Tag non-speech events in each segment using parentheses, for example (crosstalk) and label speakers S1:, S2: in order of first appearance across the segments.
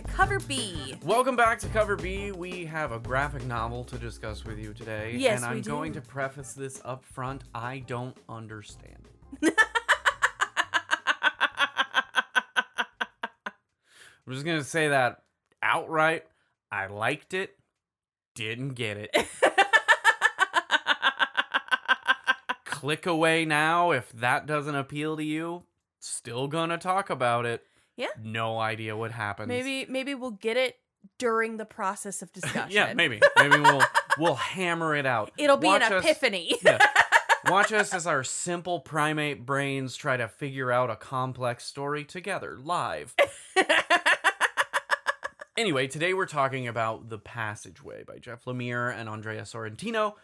S1: to Cover B.
S2: Welcome back to Cover B. We have a graphic novel to discuss with you today.
S1: Yes,
S2: and I'm
S1: we do.
S2: going to preface this up front. I don't understand it. (laughs) I'm just gonna say that outright. I liked it, didn't get it. (laughs) Click away now if that doesn't appeal to you. Still gonna talk about it.
S1: Yeah.
S2: No idea what happens.
S1: maybe maybe we'll get it during the process of (laughs) discussion.
S2: Yeah, maybe. Maybe we'll we'll hammer it out.
S1: It'll be
S2: Watch
S1: an
S2: us-
S1: epiphany. (laughs)
S2: yeah. (laughs) Watch us as our simple primate brains try to figure out a complex story together live. Anyway, today we're talking about The Passageway by Jeff Lemire and Andrea Sorrentino.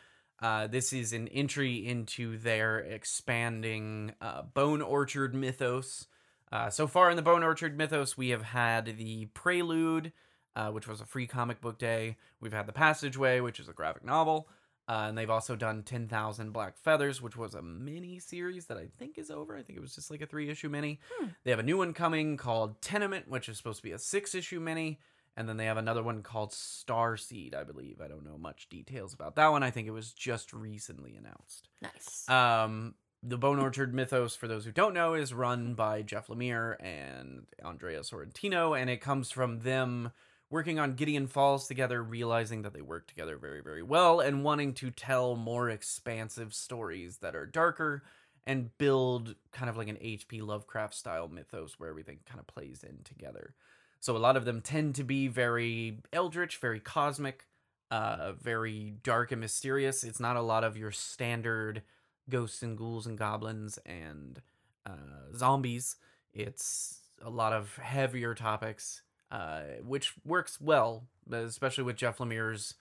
S2: Uh, this is an entry into their expanding uh, Bone Orchard mythos. Uh, so far in the Bone Orchard mythos, we have had the Prelude, uh, which was a free comic book day. We've had The Passageway, which is a graphic novel. Uh, and they've also done 10,000 Black Feathers, which was a mini series that I think is over. I think it was just like a three issue mini.
S1: Hmm.
S2: They have a new one coming called Tenement, which is supposed to be a six issue mini. And then they have another one called Starseed, I believe. I don't know much details about that one. I think it was just recently announced.
S1: nice.
S2: Um, the Bone Orchard mythos, for those who don't know, is run by Jeff Lemire and Andrea Sorrentino, and it comes from them working on Gideon Falls together, realizing that they work together very, very well, and wanting to tell more expansive stories that are darker and build kind of like an H.P. Lovecraft style mythos where everything kind of plays in together. So a lot of them tend to be very eldritch, very cosmic, uh, very dark and mysterious. It's not a lot of your standard ghosts and ghouls and goblins and uh, zombies. It's a lot of heavier topics, uh, which works well, especially with Jeff Lemire's,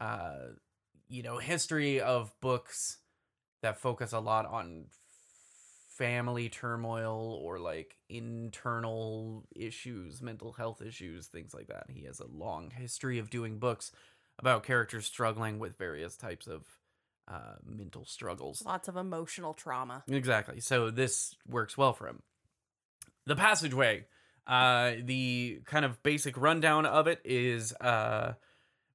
S2: uh, you know, history of books that focus a lot on family turmoil or like internal issues, mental health issues, things like that. He has a long history of doing books about characters struggling with various types of uh, mental struggles.
S1: Lots of emotional trauma.
S2: Exactly. So this works well for him. The passageway. Uh, the kind of basic rundown of it is uh,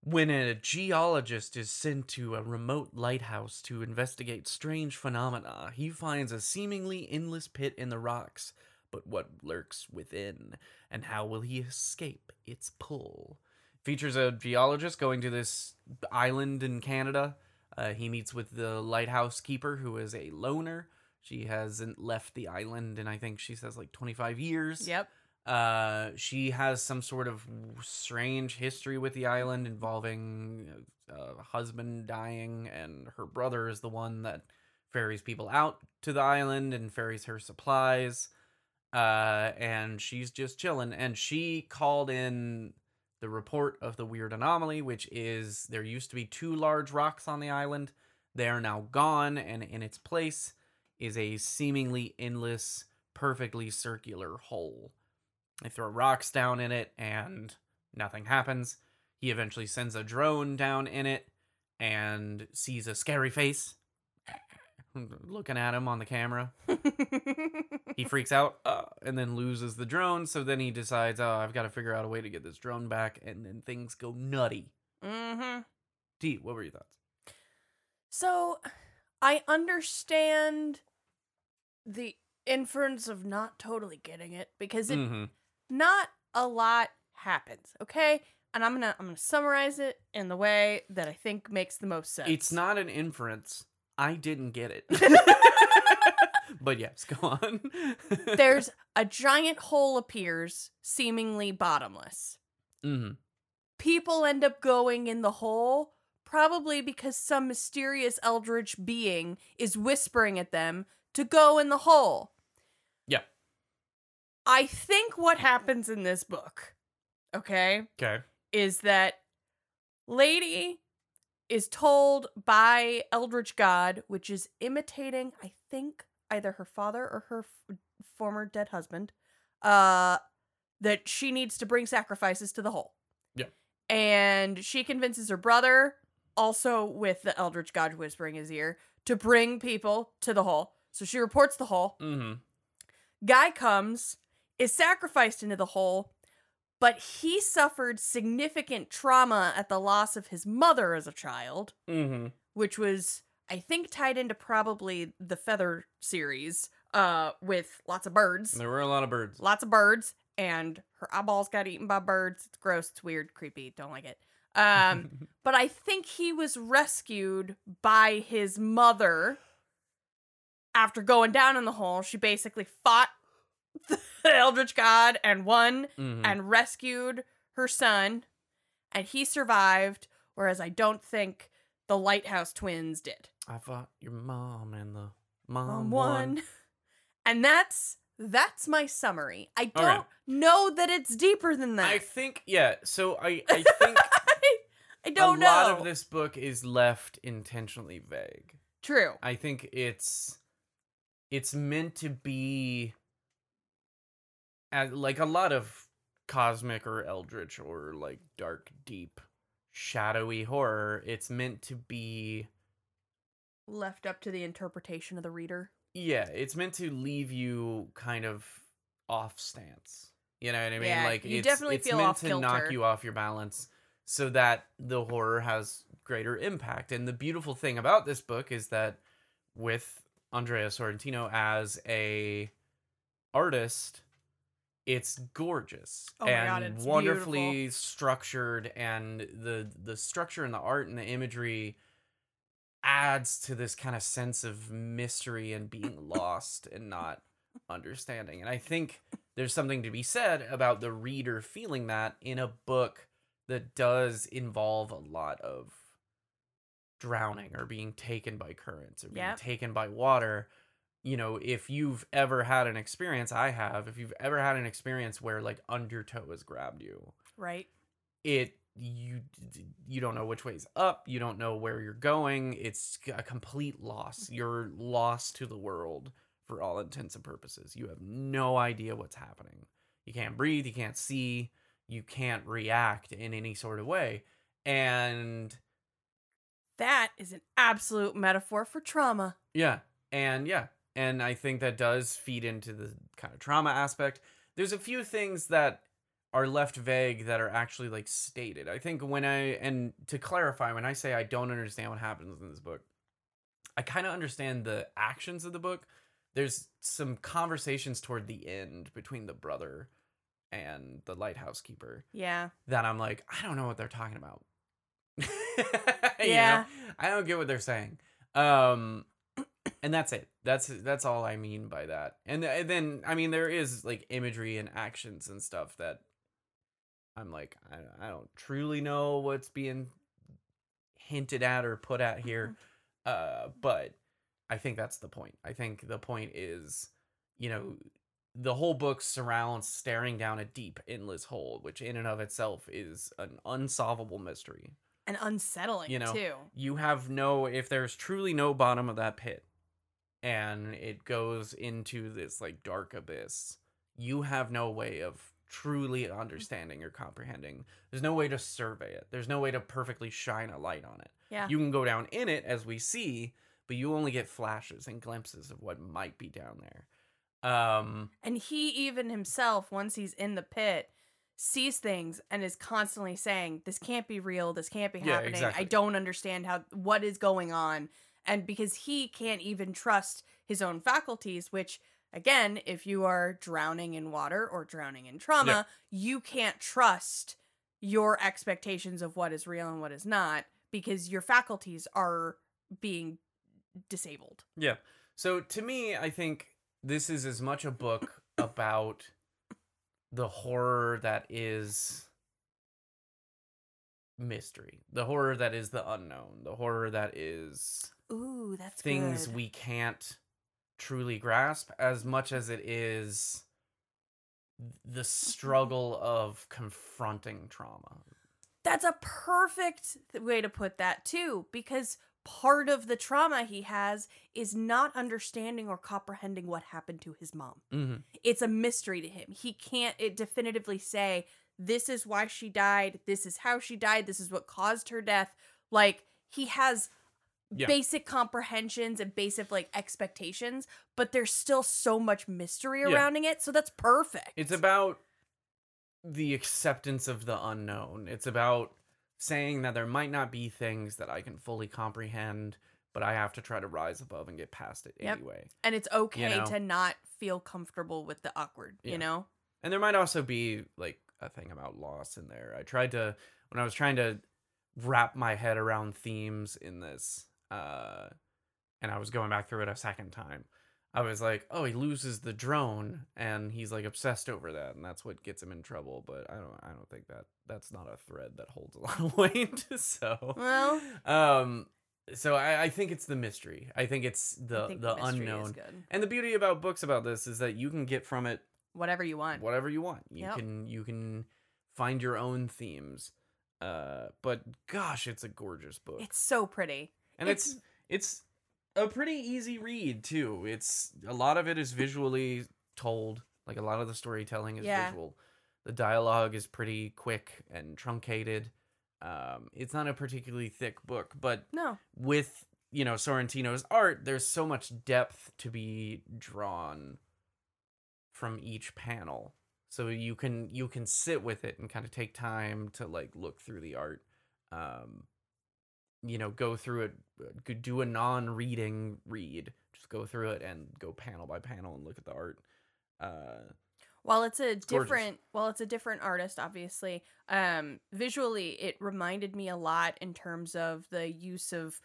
S2: when a geologist is sent to a remote lighthouse to investigate strange phenomena, he finds a seemingly endless pit in the rocks. But what lurks within, and how will he escape its pull? Features a geologist going to this island in Canada. Uh, he meets with the lighthouse keeper, who is a loner. She hasn't left the island in, I think she says, like 25 years.
S1: Yep.
S2: Uh, she has some sort of strange history with the island involving a husband dying, and her brother is the one that ferries people out to the island and ferries her supplies. Uh, and she's just chilling. And she called in the report of the weird anomaly, which is there used to be two large rocks on the island. They are now gone, and in its place is a seemingly endless, perfectly circular hole. They throw rocks down in it and nothing happens. He eventually sends a drone down in it and sees a scary face looking at him on the camera. (laughs) He freaks out uh, and then loses the drone. So then he decides, oh, I've got to figure out a way to get this drone back. And then things go nutty.
S1: mm-hmm.
S2: T, what were your thoughts?
S1: So I understand the inference of not totally getting it because it
S2: Mm-hmm.
S1: not a lot happens, okay? And I'm gonna I'm gonna summarize it in the way that I think makes the most sense.
S2: It's not an inference. I didn't get it. (laughs) but yes, go on.
S1: There's (laughs) a giant hole appears, seemingly bottomless.
S2: hmm
S1: People end up going in the hole, probably because some mysterious eldritch being is whispering at them to go in the hole.
S2: Yeah.
S1: I think what happens in this book, okay,
S2: Okay.
S1: is that Lady is told by Eldritch God, which is imitating, I think, either her father or her f- former dead husband, uh, that she needs to bring sacrifices to the hole.
S2: Yeah.
S1: And she convinces her brother, also with the Eldritch God whispering his ear, to bring people to the hole. So she reports the hole.
S2: hmm
S1: Guy comes, is sacrificed into the hole, but he suffered significant trauma at the loss of his mother as a child,
S2: Mm-hmm.
S1: which was, I think, tied into probably the Feather series uh, with lots of birds.
S2: There were a lot of birds.
S1: Lots of birds, and her eyeballs got eaten by birds. It's gross, it's weird, creepy, don't like it. Um, (laughs) but I think he was rescued by his mother after going down in the hole. She basically fought the (laughs) Eldritch God and won
S2: Mhm.
S1: and rescued her son, and he survived. Whereas I don't think the Lighthouse twins did.
S2: I fought your mom and the mom
S1: Um,
S2: won.
S1: one, (laughs) and that's that's my summary. I don't know that it's deeper than that.
S2: I think yeah. So I (laughs) I think
S1: I don't
S2: a
S1: know.
S2: A lot of this book is left intentionally vague.
S1: True.
S2: I think it's it's meant to be like a lot of cosmic or eldritch or like dark deep shadowy horror it's meant to be
S1: Left up to the interpretation of the reader.
S2: yeah it's meant to leave you kind of off stance. You know what i mean?
S1: Yeah,
S2: like
S1: you
S2: it's,
S1: definitely
S2: it's
S1: feel
S2: meant to knock you off your balance so that the horror has greater impact. And the beautiful thing about this book is that with andrea sorrentino as a artist it's gorgeous
S1: Oh
S2: and
S1: God, it's
S2: wonderfully structured and the the structure and the art and the imagery adds to this kind of sense of mystery and being (coughs) lost and not understanding. And I think there's something to be said about the reader feeling that in a book that does involve a lot of drowning or being taken by currents or being
S1: Yep.
S2: taken by water. You know, if you've ever had an experience, I have, if you've ever had an experience where like undertow has grabbed you,
S1: Right.
S2: it you you don't know which way's up you don't know where you're going it's a complete loss mm-hmm. you're lost to the world for all intents and purposes you have no idea what's happening you can't breathe you can't see you can't react in any sort of way and
S1: That is an absolute metaphor for trauma.
S2: Yeah. And yeah. And I think that does feed into the kind of trauma aspect. There's a few things that are left vague that are actually like stated. I think when I and to clarify, when I say I don't understand what happens in this book, I kind of understand the actions of the book. There's some conversations toward the end between the brother and the lighthouse keeper
S1: Yeah.
S2: that I'm like, I don't know what they're talking about. (laughs) You know?
S1: Yeah.
S2: I don't get what they're saying. Um and that's it. That's that's all I mean by that. And, and then I mean there is like imagery and actions and stuff that I'm like I, I don't truly know what's being hinted at or put at here. Uh but I think that's the point. I think the point is, you know, the whole book surrounds staring down a deep, endless hole, which in and of itself is an unsolvable mystery.
S1: And unsettling
S2: You know,
S1: too.
S2: You have no, if there's truly no bottom of that pit and it goes into this like dark abyss, you have no way of truly understanding or comprehending. There's no way to survey it, there's no way to perfectly shine a light on it.
S1: Yeah.
S2: You can go down in it as we see, but you only get flashes and glimpses of what might be down there. Um,
S1: And he even himself, once he's in the pit, sees things and is constantly saying, "This can't be real. This can't be
S2: Yeah,
S1: happening.
S2: exactly.
S1: I don't understand how what is going on." And because he can't even trust his own faculties, which again, if you are drowning in water or drowning in trauma, you can't trust your expectations of what is real and what is not because your faculties are being disabled.
S2: Yeah. So to me, I think this is as much a book (coughs) about the horror that is mystery, the horror that is the unknown, the horror that is
S1: Ooh, that's
S2: things
S1: good.
S2: we can't truly grasp as much as it is the struggle of confronting trauma.
S1: That's a perfect way to put that too, because part of the trauma he has is not understanding or comprehending what happened to his mom.
S2: Mm-hmm.
S1: It's a mystery to him. He can't it definitively say this is why she died, this is how she died, this is what caused her death. Like he has
S2: Yeah.
S1: basic comprehensions and basic like expectations, but there's still so much mystery
S2: Yeah.
S1: surrounding it, so that's perfect.
S2: It's about the acceptance of the unknown. It's about saying that there might not be things that I can fully comprehend, but I have to try to rise above and get past it
S1: Yep.
S2: anyway.
S1: And it's okay
S2: know?
S1: to not feel comfortable with the awkward,
S2: Yeah.
S1: you know?
S2: And there might also be like a thing about loss in there. I tried to when I was trying to wrap my head around themes in this, uh, and I was going back through it a second time. I was like, oh, he loses the drone, and he's like obsessed over that, and that's what gets him in trouble. But I don't, I don't think that that's not a thread that holds a (laughs) lot of weight. so,
S1: Well,
S2: um, so I, I think it's the mystery. I think it's the
S1: think
S2: the
S1: is
S2: unknown. And the beauty about books about this is that you can get from it
S1: Whatever you want.
S2: whatever you want. You
S1: Yep.
S2: can you can find your own themes. Uh, but gosh, it's a gorgeous book,
S1: It's so pretty.
S2: And it's, it's a pretty easy read too. It's a lot of it is visually told. Like a lot of the storytelling is
S1: Yeah.
S2: visual. The dialogue is pretty quick and truncated. Um, it's not a particularly thick book, but
S1: no.
S2: with you know Sorrentino's art, there's so much depth to be drawn from each panel. So you can you can sit with it and kind of take time to like look through the art. Um you know, go through it do a non-reading read. Just go through it and go panel by panel and look at the art. Uh
S1: While it's a different, while it's a different artist, obviously. Um, visually, it reminded me a lot in terms of the use of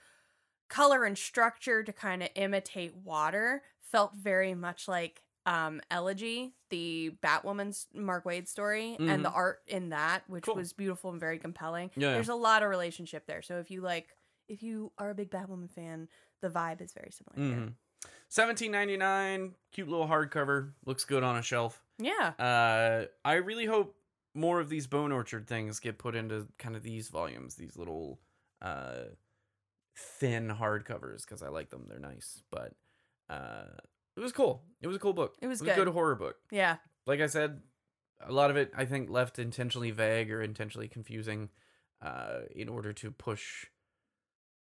S1: color and structure to kind of imitate water. Felt very much like um, Elegy, the Batwoman's Mark Waid story, and the art in that, which
S2: Cool.
S1: was beautiful and very compelling.
S2: Yeah, yeah.
S1: There's a lot of relationship there. So if you like, if you are a big Batwoman fan, the vibe is very similar. here.
S2: mhm. 17.99 cute little hardcover looks good on a shelf
S1: Yeah.
S2: Uh, I really hope more of these Bone Orchard things get put into kind of these volumes, these little uh, thin hardcovers, because I like them. They're nice, but uh, it was cool. It was a cool book.
S1: It was
S2: a
S1: good.
S2: good horror book.
S1: Yeah.
S2: Like I said, a lot of it I think left intentionally vague or intentionally confusing, uh, in order to push.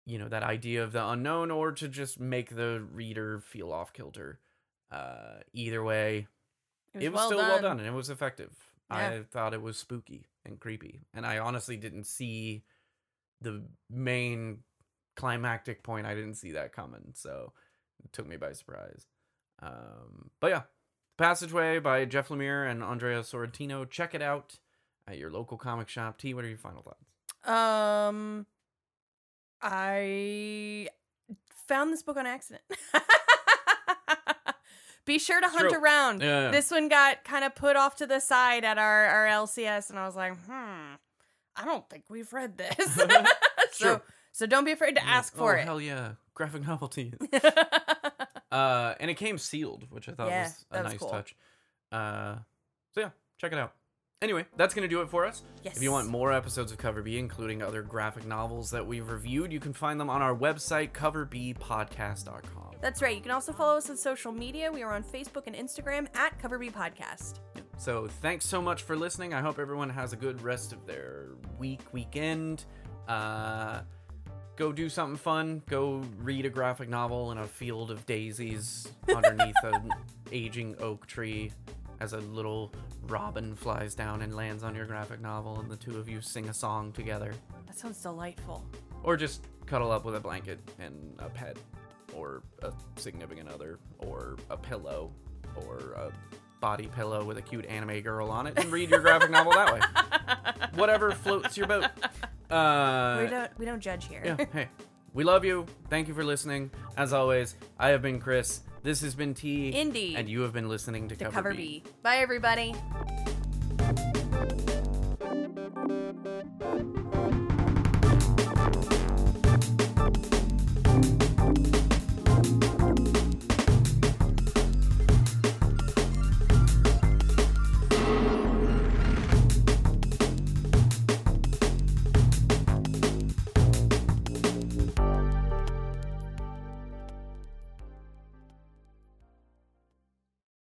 S2: You know that idea of the unknown, or to just make the reader feel off kilter. Uh, either way,
S1: It was,
S2: it was
S1: well
S2: still
S1: done.
S2: well done and it was effective.
S1: Yeah.
S2: I thought it was spooky and creepy, and I honestly didn't see the main climactic point. I didn't see that coming, so it took me by surprise. Um, but yeah, Passageway by Jeff Lemire and Andrea Sorrentino. Check it out at your local comic shop. T, what are your final thoughts?
S1: Um, I found this book on accident. (laughs) Be sure to hunt
S2: True.
S1: around.
S2: Yeah.
S1: This one got kind of put off to the side at our, our LCS, and I was like, hmm, I don't think we've read this. (laughs) (laughs) so,
S2: True.
S1: so don't be afraid to ask for
S2: oh,
S1: it.
S2: Hell yeah, graphic novelty. Uh, and it came sealed, which I thought
S1: Yeah,
S2: was a nice
S1: cool.
S2: touch. Uh, so yeah, check it out. Anyway, that's gonna do it for us.
S1: yes.
S2: If you want more episodes of Cover B, including other graphic novels that we've reviewed, you can find them on our website, coverbpodcast.com.
S1: That's right. You can also follow us on social media. We are on Facebook and Instagram at Cover B Podcast.
S2: So thanks so much for listening. I hope everyone has a good rest of their week, weekend. Uh, go do something fun. Go read a graphic novel in a field of daisies (laughs) underneath an aging oak tree as a little robin flies down and lands on your graphic novel, and the two of you sing a song together.
S1: That sounds delightful.
S2: Or just cuddle up with a blanket and a pet, or a significant other, or a pillow, or a body pillow with a cute anime girl on it, and read your graphic novel that way. (laughs) Whatever floats your boat. Uh,
S1: we don't we don't judge here.
S2: yeah, (laughs) hey, we love you. Thank you for listening. As always, I have been Chris. This has been T.
S1: Indeed.
S2: And you have been listening to
S1: to
S2: Cover,
S1: cover
S2: B.
S1: B. Bye everybody.